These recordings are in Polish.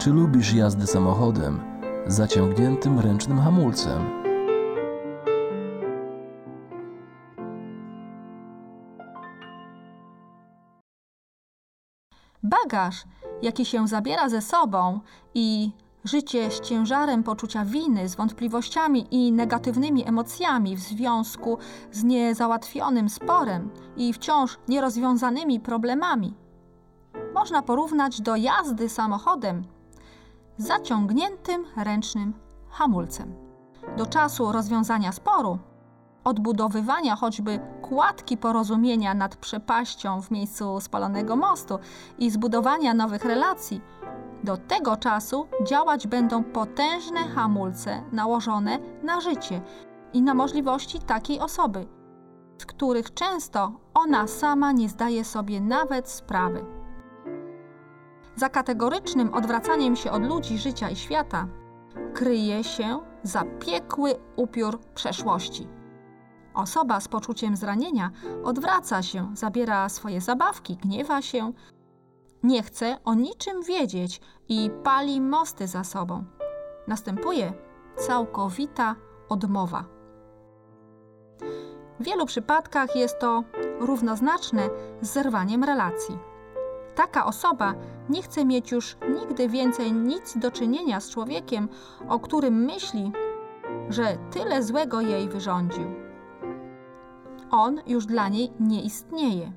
Czy lubisz jazdę samochodem zaciągniętym ręcznym hamulcem? Bagaż, jaki się zabiera ze sobą i życie z ciężarem poczucia winy, z wątpliwościami i negatywnymi emocjami w związku z niezałatwionym sporem i wciąż nierozwiązanymi problemami, można porównać do jazdy samochodem zaciągniętym ręcznym hamulcem. Do czasu rozwiązania sporu, odbudowywania choćby kładki porozumienia nad przepaścią w miejscu spalonego mostu i zbudowania nowych relacji, do tego czasu działać będą potężne hamulce nałożone na życie i na możliwości takiej osoby, z których często ona sama nie zdaje sobie nawet sprawy. Za kategorycznym odwracaniem się od ludzi, życia i świata kryje się zapiekły upiór przeszłości. Osoba z poczuciem zranienia odwraca się, zabiera swoje zabawki, gniewa się, nie chce o niczym wiedzieć i pali mosty za sobą. Następuje całkowita odmowa. W wielu przypadkach jest to równoznaczne z zerwaniem relacji. Taka osoba nie chce mieć już nigdy więcej nic do czynienia z człowiekiem, o którym myśli, że tyle złego jej wyrządził. On już dla niej nie istnieje.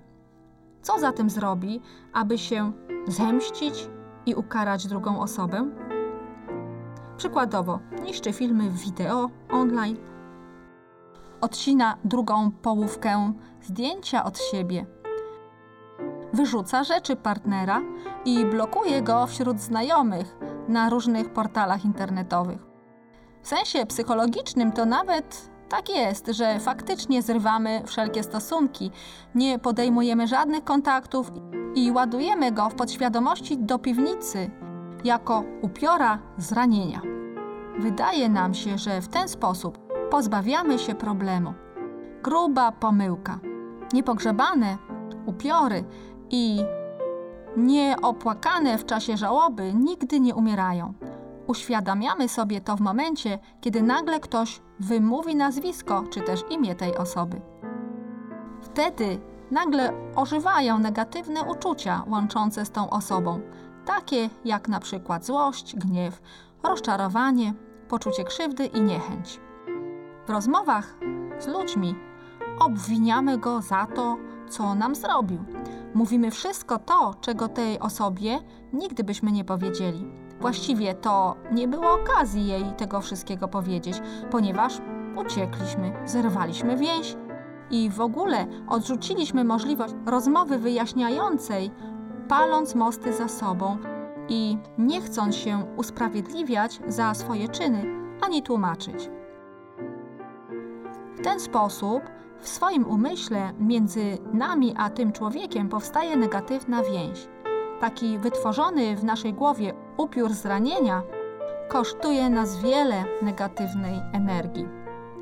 Co zatem zrobi, aby się zemścić i ukarać drugą osobę? Przykładowo, niszczy filmy wideo online, odcina drugą połówkę zdjęcia od siebie, wyrzuca rzeczy partnera i blokuje go wśród znajomych na różnych portalach internetowych. W sensie psychologicznym to nawet tak jest, że faktycznie zrywamy wszelkie stosunki, nie podejmujemy żadnych kontaktów i ładujemy go w podświadomości do piwnicy jako upiora zranienia. Wydaje nam się, że w ten sposób pozbawiamy się problemu. Gruba pomyłka. Niepogrzebane upiory i nieopłakane w czasie żałoby nigdy nie umierają. Uświadamiamy sobie to w momencie, kiedy nagle ktoś wymówi nazwisko czy też imię tej osoby. Wtedy nagle ożywają negatywne uczucia łączące z tą osobą, takie jak na przykład złość, gniew, rozczarowanie, poczucie krzywdy i niechęć. W rozmowach z ludźmi obwiniamy go za to, co nam zrobił. Mówimy wszystko to, czego tej osobie nigdy byśmy nie powiedzieli. Właściwie to nie było okazji jej tego wszystkiego powiedzieć, ponieważ uciekliśmy, zerwaliśmy więź i w ogóle odrzuciliśmy możliwość rozmowy wyjaśniającej, paląc mosty za sobą i nie chcąc się usprawiedliwiać za swoje czyny ani tłumaczyć. W ten sposób w swoim umyśle między nami a tym człowiekiem powstaje negatywna więź. Taki wytworzony w naszej głowie upiór zranienia kosztuje nas wiele negatywnej energii.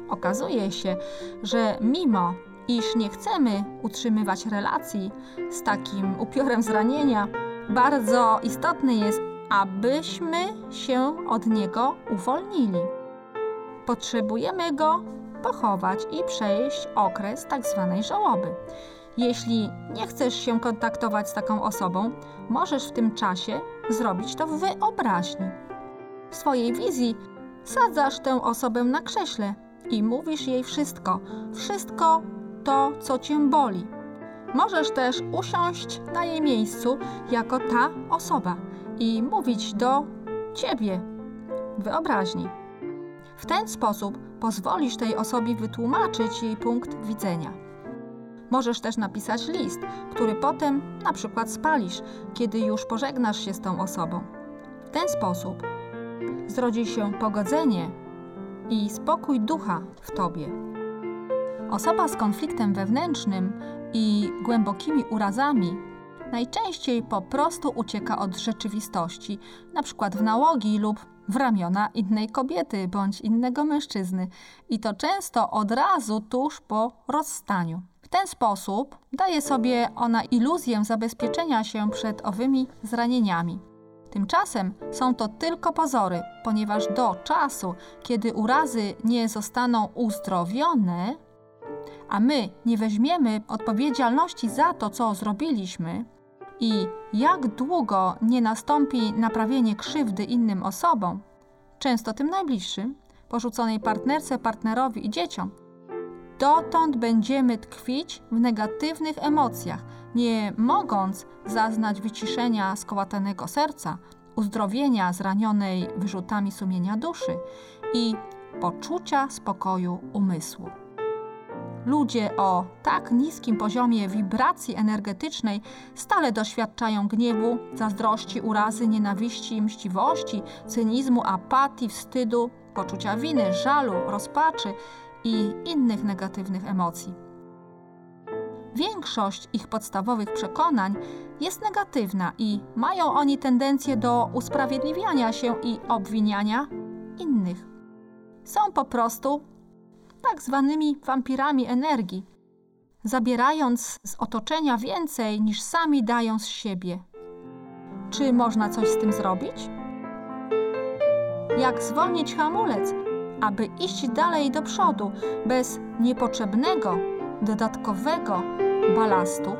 Okazuje się, że mimo iż nie chcemy utrzymywać relacji z takim upiorem zranienia, bardzo istotne jest, abyśmy się od niego uwolnili. Potrzebujemy go pochować i przejść okres tak zwanej żałoby. Jeśli nie chcesz się kontaktować z taką osobą, możesz w tym czasie zrobić to w wyobraźni. W swojej wizji sadzasz tę osobę na krześle i mówisz jej wszystko, wszystko to, co cię boli. Możesz też usiąść na jej miejscu jako ta osoba i mówić do ciebie wyobraźni. W ten sposób pozwolisz tej osobie wytłumaczyć jej punkt widzenia. Możesz też napisać list, który potem na przykład spalisz, kiedy już pożegnasz się z tą osobą. W ten sposób zrodzi się pogodzenie i spokój ducha w tobie. Osoba z konfliktem wewnętrznym i głębokimi urazami najczęściej po prostu ucieka od rzeczywistości, na przykład w nałogi lub w ramiona innej kobiety bądź innego mężczyzny i to często od razu tuż po rozstaniu. W ten sposób daje sobie ona iluzję zabezpieczenia się przed owymi zranieniami. Tymczasem są to tylko pozory, ponieważ do czasu, kiedy urazy nie zostaną uzdrowione, a my nie weźmiemy odpowiedzialności za to, co zrobiliśmy, i jak długo nie nastąpi naprawienie krzywdy innym osobom, często tym najbliższym, porzuconej partnerce, partnerowi i dzieciom, dotąd będziemy tkwić w negatywnych emocjach, nie mogąc zaznać wyciszenia skołatanego serca, uzdrowienia zranionej wyrzutami sumienia duszy i poczucia spokoju umysłu. Ludzie o tak niskim poziomie wibracji energetycznej stale doświadczają gniewu, zazdrości, urazy, nienawiści, mściwości, cynizmu, apatii, wstydu, poczucia winy, żalu, rozpaczy i innych negatywnych emocji. Większość ich podstawowych przekonań jest negatywna i mają oni tendencję do usprawiedliwiania się i obwiniania innych. Są po prostu tak zwanymi wampirami energii, zabierając z otoczenia więcej niż sami dają z siebie. Czy można coś z tym zrobić? Jak zwolnić hamulec, aby iść dalej do przodu bez niepotrzebnego, dodatkowego balastu?